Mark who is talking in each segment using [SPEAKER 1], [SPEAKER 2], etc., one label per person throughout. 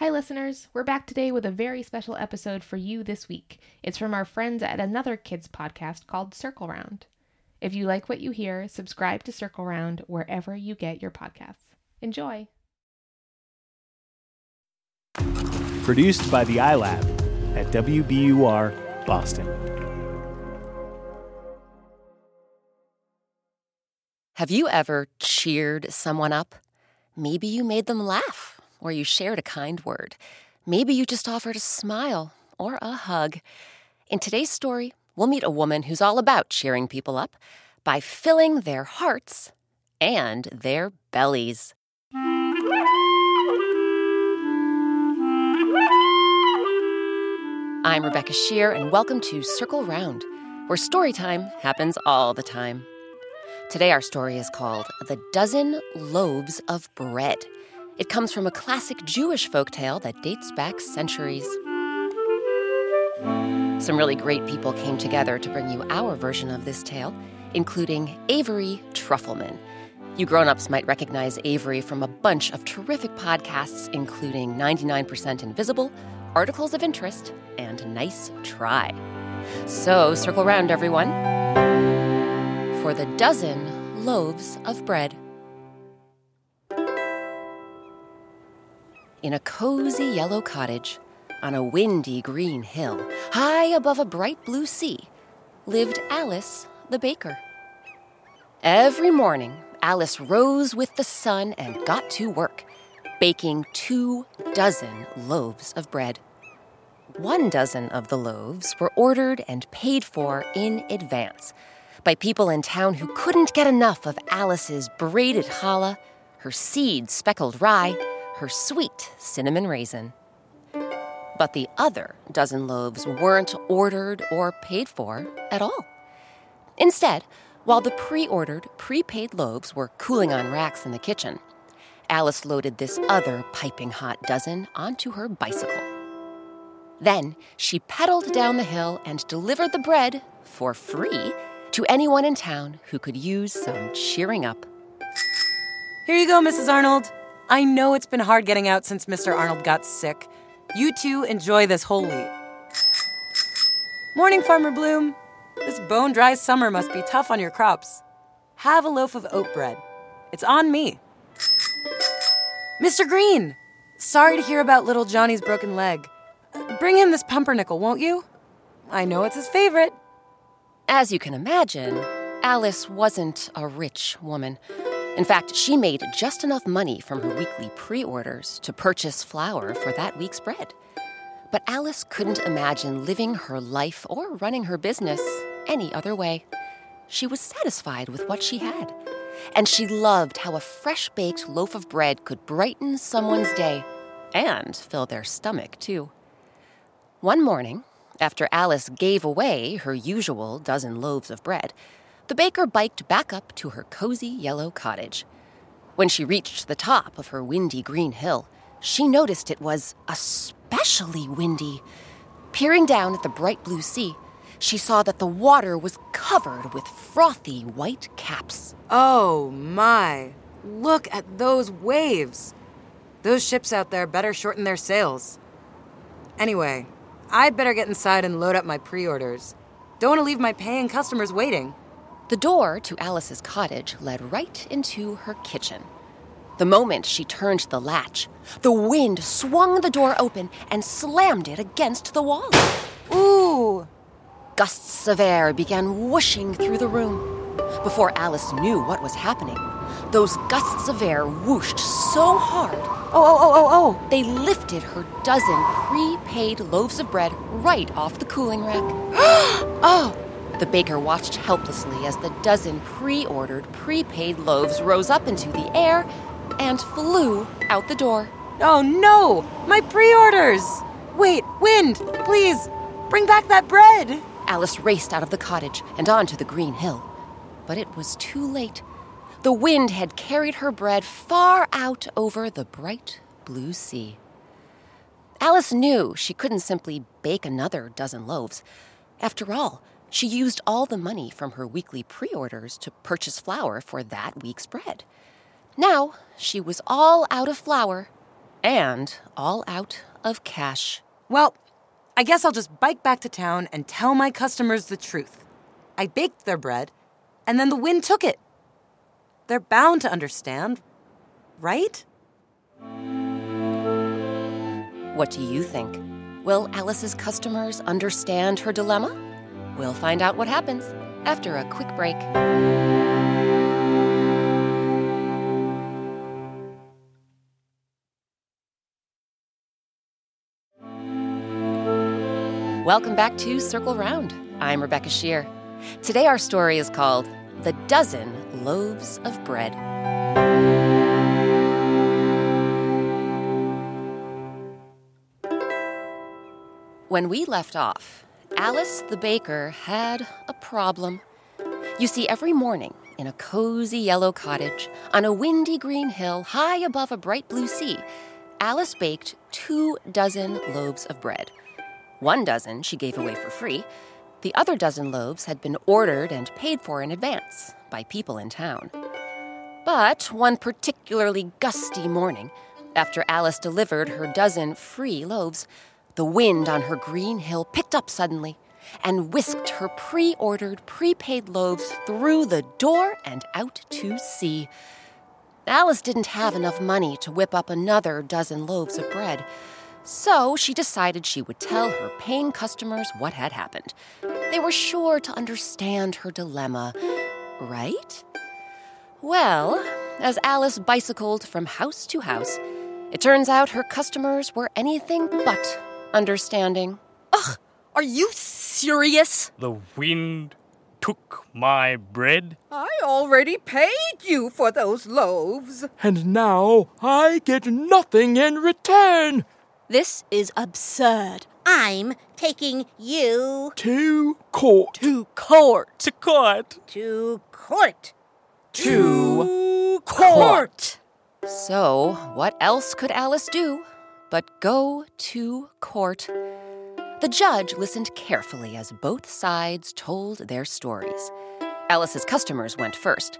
[SPEAKER 1] Hi, listeners. We're back today with a very special episode for you this week. It's from our friends at another kids podcast called Circle Round. If you like what you hear, subscribe to Circle Round wherever you get your podcasts. Enjoy.
[SPEAKER 2] Produced by the iLab at WBUR Boston.
[SPEAKER 3] Have you ever cheered someone up? Maybe you made them laugh, or you shared a kind word. Maybe you just offered a smile or a hug. In today's story, we'll meet a woman who's all about cheering people up by filling their hearts and their bellies. I'm Rebecca Sheir, and welcome to Circle Round, where story time happens all the time. Today, our story is called The Dozen Loaves of Bread. It comes from a classic Jewish folktale that dates back centuries. Some really great people came together to bring you our version of this tale, including Avery Trufelman. You grown ups might recognize Avery from a bunch of terrific podcasts, including 99% Invisible, Articles of Interest, and Nice Try. So, circle round, everyone, for the dozen loaves of bread. In a cozy yellow cottage on a windy green hill, high above a bright blue sea, lived Alice the baker. Every morning, Alice rose with the sun and got to work, baking two dozen loaves of bread. One dozen of the loaves were ordered and paid for in advance by people in town who couldn't get enough of Alice's braided challah, her seed speckled rye, her sweet cinnamon raisin. But the other dozen loaves weren't ordered or paid for at all. Instead, while the pre ordered, prepaid loaves were cooling on racks in the kitchen, Alice loaded this other piping hot dozen onto her bicycle. Then she pedaled down the hill and delivered the bread for free to anyone in town who could use some cheering up.
[SPEAKER 4] Here you go, Mrs. Arnold. I know it's been hard getting out since Mr. Arnold got sick. You two enjoy this whole week. Morning, Farmer Bloom. This bone dry summer must be tough on your crops. Have a loaf of oat bread. It's on me. Mr. Green! Sorry to hear about little Johnny's broken leg. Bring him this pumpernickel, won't you? I know it's his favorite.
[SPEAKER 3] As you can imagine, Alice wasn't a rich woman. In fact, she made just enough money from her weekly pre orders to purchase flour for that week's bread. But Alice couldn't imagine living her life or running her business any other way. She was satisfied with what she had. And she loved how a fresh baked loaf of bread could brighten someone's day and fill their stomach, too. One morning, after Alice gave away her usual dozen loaves of bread, the baker biked back up to her cozy yellow cottage. When she reached the top of her windy green hill, she noticed it was especially windy. Peering down at the bright blue sea, she saw that the water was covered with frothy white caps.
[SPEAKER 4] Oh my. Look at those waves. Those ships out there better shorten their sails. Anyway, I'd better get inside and load up my pre orders. Don't want to leave my paying customers waiting.
[SPEAKER 3] The door to Alice's cottage led right into her kitchen. The moment she turned the latch, the wind swung the door open and slammed it against the wall.
[SPEAKER 4] Ooh!
[SPEAKER 3] Gusts of air began whooshing through the room. Before Alice knew what was happening, those gusts of air whooshed so hard
[SPEAKER 4] Oh, oh, oh, oh, oh!
[SPEAKER 3] they lifted her dozen prepaid loaves of bread right off the cooling rack.
[SPEAKER 4] Oh!
[SPEAKER 3] The baker watched helplessly as the dozen pre ordered, prepaid loaves rose up into the air and flew out the door.
[SPEAKER 4] Oh no! My pre orders! Wait, wind! Please! Bring back that bread!
[SPEAKER 3] Alice raced out of the cottage and onto the green hill. But it was too late. The wind had carried her bread far out over the bright blue sea. Alice knew she couldn't simply bake another dozen loaves. After all, she used all the money from her weekly pre orders to purchase flour for that week's bread. Now she was all out of flour and all out of cash.
[SPEAKER 4] Well, I guess I'll just bike back to town and tell my customers the truth. I baked their bread, and then the wind took it. They're bound to understand, right?
[SPEAKER 3] What do you think? Will Alice's customers understand her dilemma? We'll find out what happens after a quick break. Welcome back to Circle Round. I'm Rebecca Sheir. Today, our story is called The Dozen Loaves of Bread. When we left off, Alice the baker had a problem. You see, every morning in a cozy yellow cottage on a windy green hill high above a bright blue sea, Alice baked two dozen loaves of bread. One dozen she gave away for free. The other dozen loaves had been ordered and paid for in advance by people in town. But one particularly gusty morning, after Alice delivered her dozen free loaves, the wind on her green hill picked up suddenly and whisked her pre ordered, prepaid loaves through the door and out to sea. Alice didn't have enough money to whip up another dozen loaves of bread, so she decided she would tell her paying customers what had happened. They were sure to understand her dilemma, right? Well, as Alice bicycled from house to house, it turns out her customers were anything but understanding.
[SPEAKER 5] Ugh, are you serious?
[SPEAKER 2] The wind took my bread,
[SPEAKER 5] I already paid you for those loaves.
[SPEAKER 6] and now I get nothing in return.
[SPEAKER 5] This is absurd.
[SPEAKER 7] I'm taking you
[SPEAKER 6] To court.
[SPEAKER 5] To court.
[SPEAKER 2] to court.
[SPEAKER 7] to court.
[SPEAKER 6] To
[SPEAKER 5] court.
[SPEAKER 3] So, what else could Alice do but go to court? The judge listened carefully as both sides told their stories. Alice's customers went first.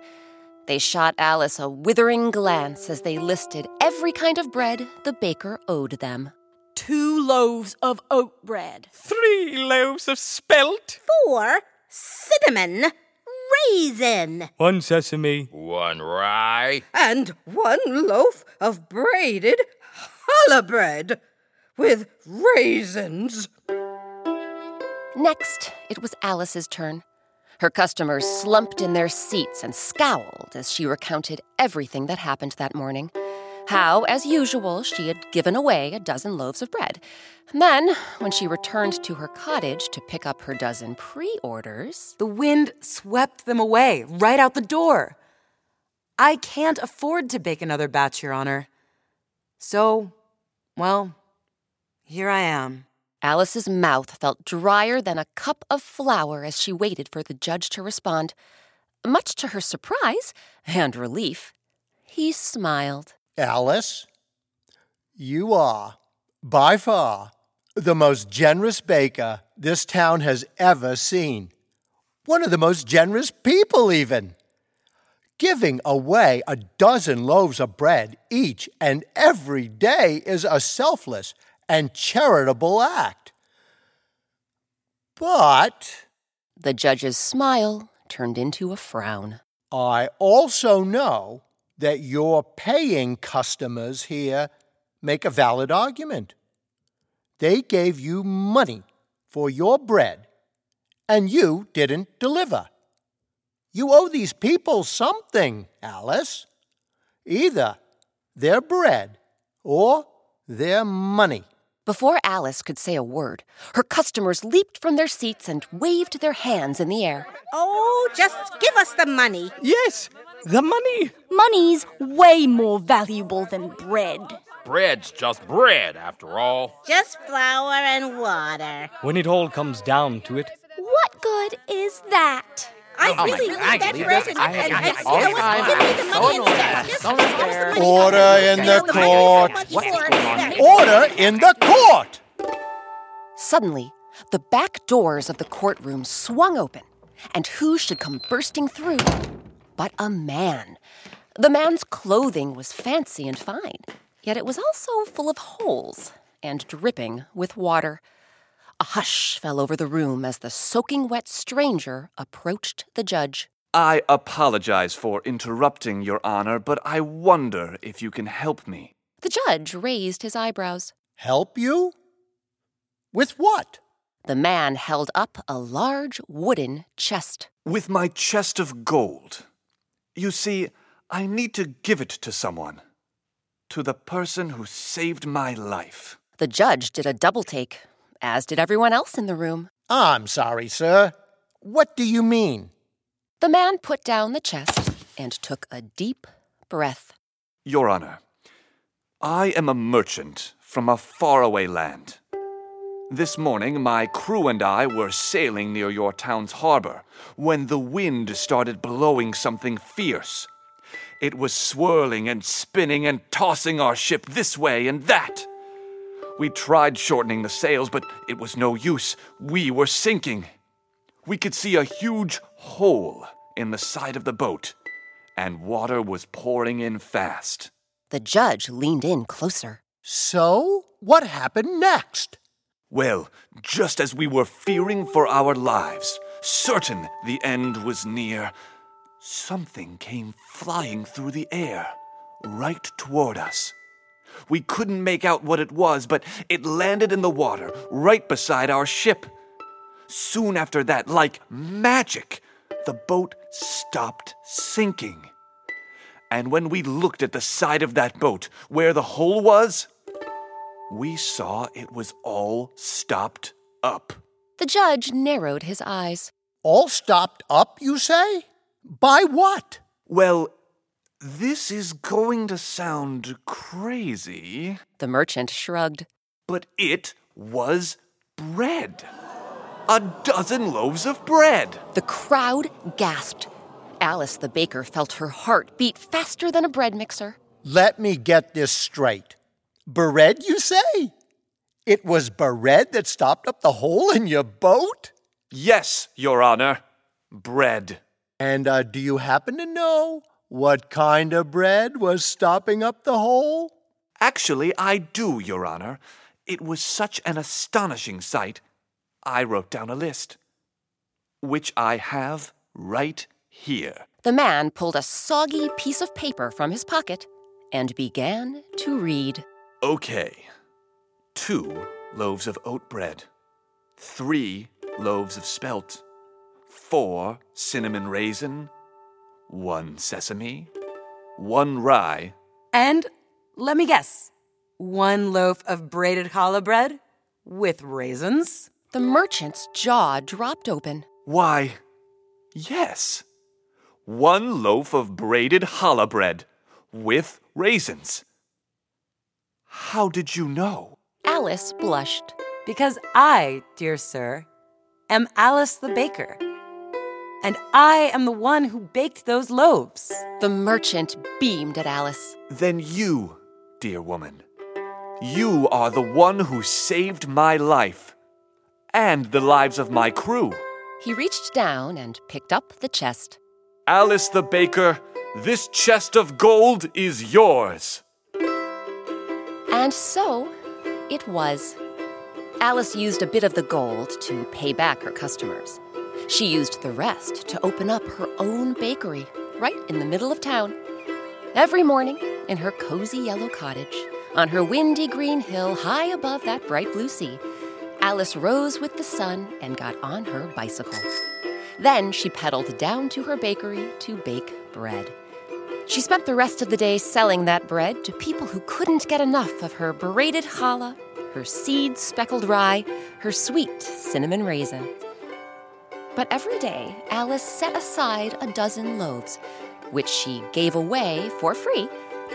[SPEAKER 3] They shot Alice a withering glance as they listed every kind of bread the baker owed them.
[SPEAKER 5] Two loaves of oat bread.
[SPEAKER 2] Three loaves of spelt.
[SPEAKER 7] Four cinnamon raisin.
[SPEAKER 2] One sesame.
[SPEAKER 8] One rye.
[SPEAKER 5] And one loaf of braided challah bread with raisins.
[SPEAKER 3] Next, it was Alice's turn. Her customers slumped in their seats and scowled as she recounted everything that happened that morning. How, as usual, she had given away a dozen loaves of bread. And then, when she returned to her cottage to pick up her dozen pre orders,
[SPEAKER 4] The wind swept them away, right out the door. I can't afford to bake another batch, Your Honor. So, well, here I am.
[SPEAKER 3] Alice's mouth felt drier than a cup of flour as she waited for the judge to respond. Much to her surprise and relief, he smiled.
[SPEAKER 9] Alice, you are, by far, the most generous baker this town has ever seen. One of the most generous people, even. Giving away a dozen loaves of bread each and every day is a selfless and charitable act. But
[SPEAKER 3] The judge's smile turned into a frown.
[SPEAKER 9] I also know that your paying customers here make a valid argument. They gave you money for your bread, and you didn't deliver. You owe these people something, Alice. Either their bread or their money.
[SPEAKER 3] Before Alice could say a word, her customers leaped from their seats and waved their hands in the air.
[SPEAKER 7] Oh, just give us the money.
[SPEAKER 2] Yes, the money.
[SPEAKER 5] Money's way more valuable than bread.
[SPEAKER 8] Bread's just bread, after all.
[SPEAKER 7] Just flour and water.
[SPEAKER 2] When it all comes down to it,
[SPEAKER 5] What good is that?
[SPEAKER 7] I
[SPEAKER 8] Oh,
[SPEAKER 7] really need that
[SPEAKER 8] you
[SPEAKER 7] bread
[SPEAKER 8] just-
[SPEAKER 7] and,
[SPEAKER 8] I-
[SPEAKER 7] and,
[SPEAKER 8] I-
[SPEAKER 7] and,
[SPEAKER 8] I-
[SPEAKER 7] you know what?
[SPEAKER 8] I-
[SPEAKER 7] Give me the money instead.
[SPEAKER 8] there.
[SPEAKER 7] Just
[SPEAKER 8] Don't
[SPEAKER 7] give us the
[SPEAKER 8] there.
[SPEAKER 9] Order in the
[SPEAKER 7] Thank you so
[SPEAKER 9] court.
[SPEAKER 7] much
[SPEAKER 8] What's
[SPEAKER 7] for
[SPEAKER 8] going on
[SPEAKER 7] that.
[SPEAKER 8] here?
[SPEAKER 9] Order in the court!
[SPEAKER 3] Suddenly, the back doors of the courtroom swung open, and who should come bursting through but a man? The man's clothing was fancy and fine. Yet it was also full of holes and dripping with water. A hush fell over the room as the soaking wet stranger approached the judge.
[SPEAKER 10] I apologize for interrupting, Your Honor, but I wonder if you can help me.
[SPEAKER 3] The judge raised his eyebrows.
[SPEAKER 9] Help you? With what?
[SPEAKER 3] The man held up a large wooden chest.
[SPEAKER 10] With my chest of gold. You see, I need to give it to someone. To the person who saved my life.
[SPEAKER 3] The judge did a double take, as did everyone else in the room.
[SPEAKER 9] I'm sorry, sir. What do you mean?
[SPEAKER 3] The man put down the chest and took a deep breath.
[SPEAKER 10] Your Honor, I am a merchant from a faraway land. This morning, my crew and I were sailing near your town's harbor when the wind started blowing something fierce. It was swirling and spinning and tossing our ship this way and that. We tried shortening the sails, but it was no use. We were sinking. We could see a huge hole in the side of the boat, and water was pouring in fast.
[SPEAKER 3] The judge leaned in closer.
[SPEAKER 9] So, what happened next?
[SPEAKER 10] Well, just as we were fearing for our lives, certain the end was near, something came flying through the air, right toward us. We couldn't make out what it was, but it landed in the water right beside our ship. Soon after that, like magic, the boat stopped sinking. And when we looked at the side of that boat, where the hole was, we saw it was all stopped up.
[SPEAKER 3] The judge narrowed his eyes.
[SPEAKER 9] All stopped up, you say? By what?
[SPEAKER 10] Well, this is going to sound crazy.
[SPEAKER 3] The merchant shrugged.
[SPEAKER 10] But it was bread. A dozen loaves of bread.
[SPEAKER 3] The crowd gasped. Alice the baker felt her heart beat faster than a bread mixer.
[SPEAKER 9] Let me get this straight. Bread, you say? It was bread that stopped up the hole in your boat?
[SPEAKER 10] Yes, Your Honor. Bread.
[SPEAKER 9] And uh, do you happen to know what kind of bread was stopping up the hole?
[SPEAKER 10] Actually, I do, Your Honor. It was such an astonishing sight, I wrote down a list, which I have right here.
[SPEAKER 3] The man pulled a soggy piece of paper from his pocket and began to read.
[SPEAKER 10] Okay. Two loaves of oat bread, three loaves of spelt, four cinnamon raisin, one sesame, one rye,
[SPEAKER 4] And let me guess one loaf of braided challah bread with raisins?
[SPEAKER 3] The merchant's jaw dropped open.
[SPEAKER 10] Why, yes. One loaf of braided challah bread with raisins. How did you know?
[SPEAKER 3] Alice blushed.
[SPEAKER 4] Because I, dear sir, am Alice the baker. And I am the one who baked those loaves.
[SPEAKER 3] The merchant beamed at Alice.
[SPEAKER 10] Then you, dear woman, you are the one who saved my life and the lives of my crew.
[SPEAKER 3] He reached down and picked up the chest.
[SPEAKER 10] Alice the baker, this chest of gold is yours.
[SPEAKER 3] And so it was. Alice used a bit of the gold to pay back her customers. She used the rest to open up her own bakery right in the middle of town. Every morning, in her cozy yellow cottage, on her windy green hill high above that bright blue sea, Alice rose with the sun and got on her bicycle. Then she pedaled down to her bakery to bake bread. She spent the rest of the day selling that bread to people who couldn't get enough of her braided challah, her seed speckled rye, her sweet cinnamon raisin. But every day, Alice set aside a dozen loaves, which she gave away for free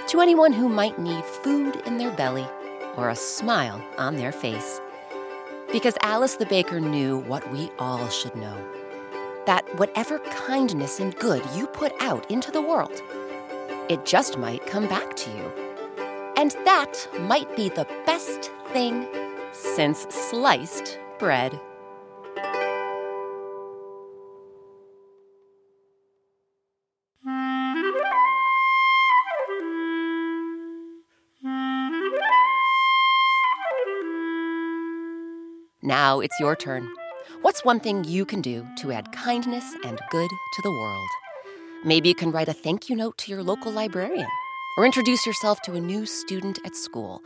[SPEAKER 3] to anyone who might need food in their belly or a smile on their face. Because Alice the baker knew what we all should know that whatever kindness and good you put out into the world, it just might come back to you. And that might be the best thing since sliced bread. Now it's your turn. What's one thing you can do to add kindness and good to the world? Maybe you can write a thank you note to your local librarian or introduce yourself to a new student at school.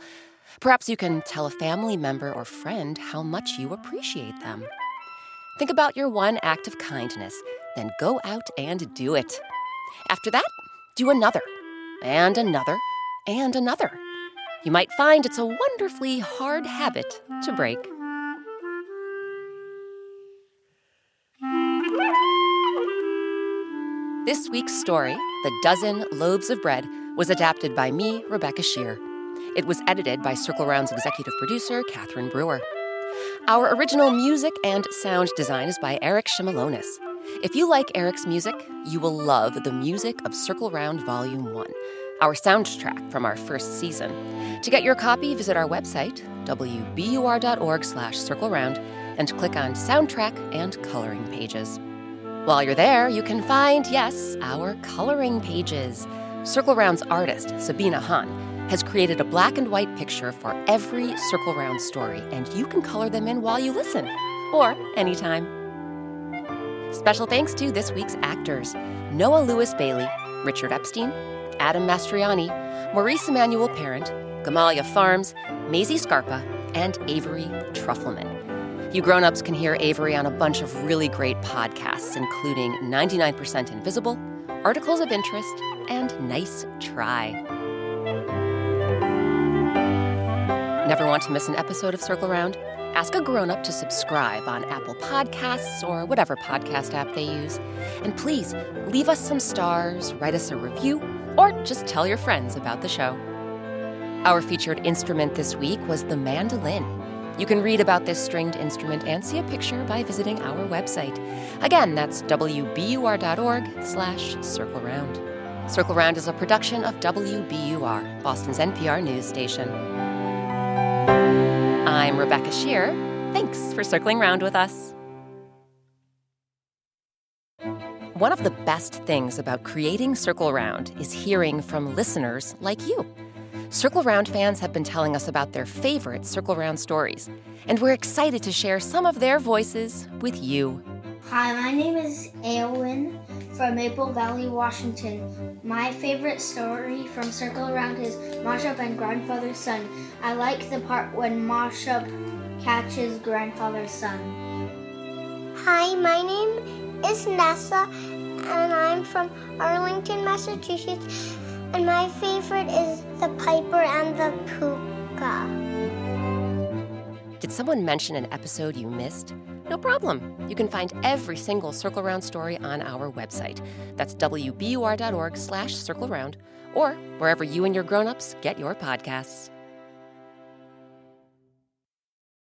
[SPEAKER 3] Perhaps you can tell a family member or friend how much you appreciate them. Think about your one act of kindness, then go out and do it. After that, do another, and another, and another. You might find it's a wonderfully hard habit to break. This week's story, The Dozen Loaves of Bread, was adapted by me, Rebecca Sheir. It was edited by Circle Round's executive producer, Catherine Brewer. Our original music and sound design is by Eric Shimelonis. If you like Eric's music, you will love the music of Circle Round Volume 1, our soundtrack from our first season. To get your copy, visit our website, wbur.org slash circleround, and click on Soundtrack and Coloring Pages. While you're there, you can find, yes, our coloring pages. Circle Round's artist, Sabina Hahn, has created a black and white picture for every Circle Round story, and you can color them in while you listen, or anytime. Special thanks to this week's actors Noah Lewis Bailey, Richard Epstein, Adam Mastriani, Maurice Emmanuel Parent, Gamalia Farms, Maisie Scarpa, and Avery Trufelman. You grown-ups can hear Avery on a bunch of really great podcasts, including 99% Invisible, Articles of Interest, and Nice Try. Never want to miss an episode of Circle Round? Ask a grown-up to subscribe on Apple Podcasts or whatever podcast app they use. And please leave us some stars, write us a review, or just tell your friends about the show. Our featured instrument this week was the mandolin. You can read about this stringed instrument and see a picture by visiting our website. Again, that's wbur.org slash circle round. Circle Round is a production of WBUR, Boston's NPR news station. I'm Rebecca Sheir. Thanks for circling round with us. One of the best things about creating Circle Round is hearing from listeners like you. Circle Round fans have been telling us about their favorite Circle Round stories, and we're excited to share some of their voices with you.
[SPEAKER 11] Hi, my name is Aowen from Maple Valley, Washington. My favorite story from Circle Around is Mashup and Grandfather's Son. I like the part when Mashup catches Grandfather's son.
[SPEAKER 12] Hi, my name is Nessa, and I'm from Arlington, Massachusetts. And my favorite is the Piper and the Puka.
[SPEAKER 3] Did someone mention an episode you missed? No problem. You can find every single Circle Round story on our website. That's wbur.org slash circle round or wherever you and your grown-ups get your podcasts.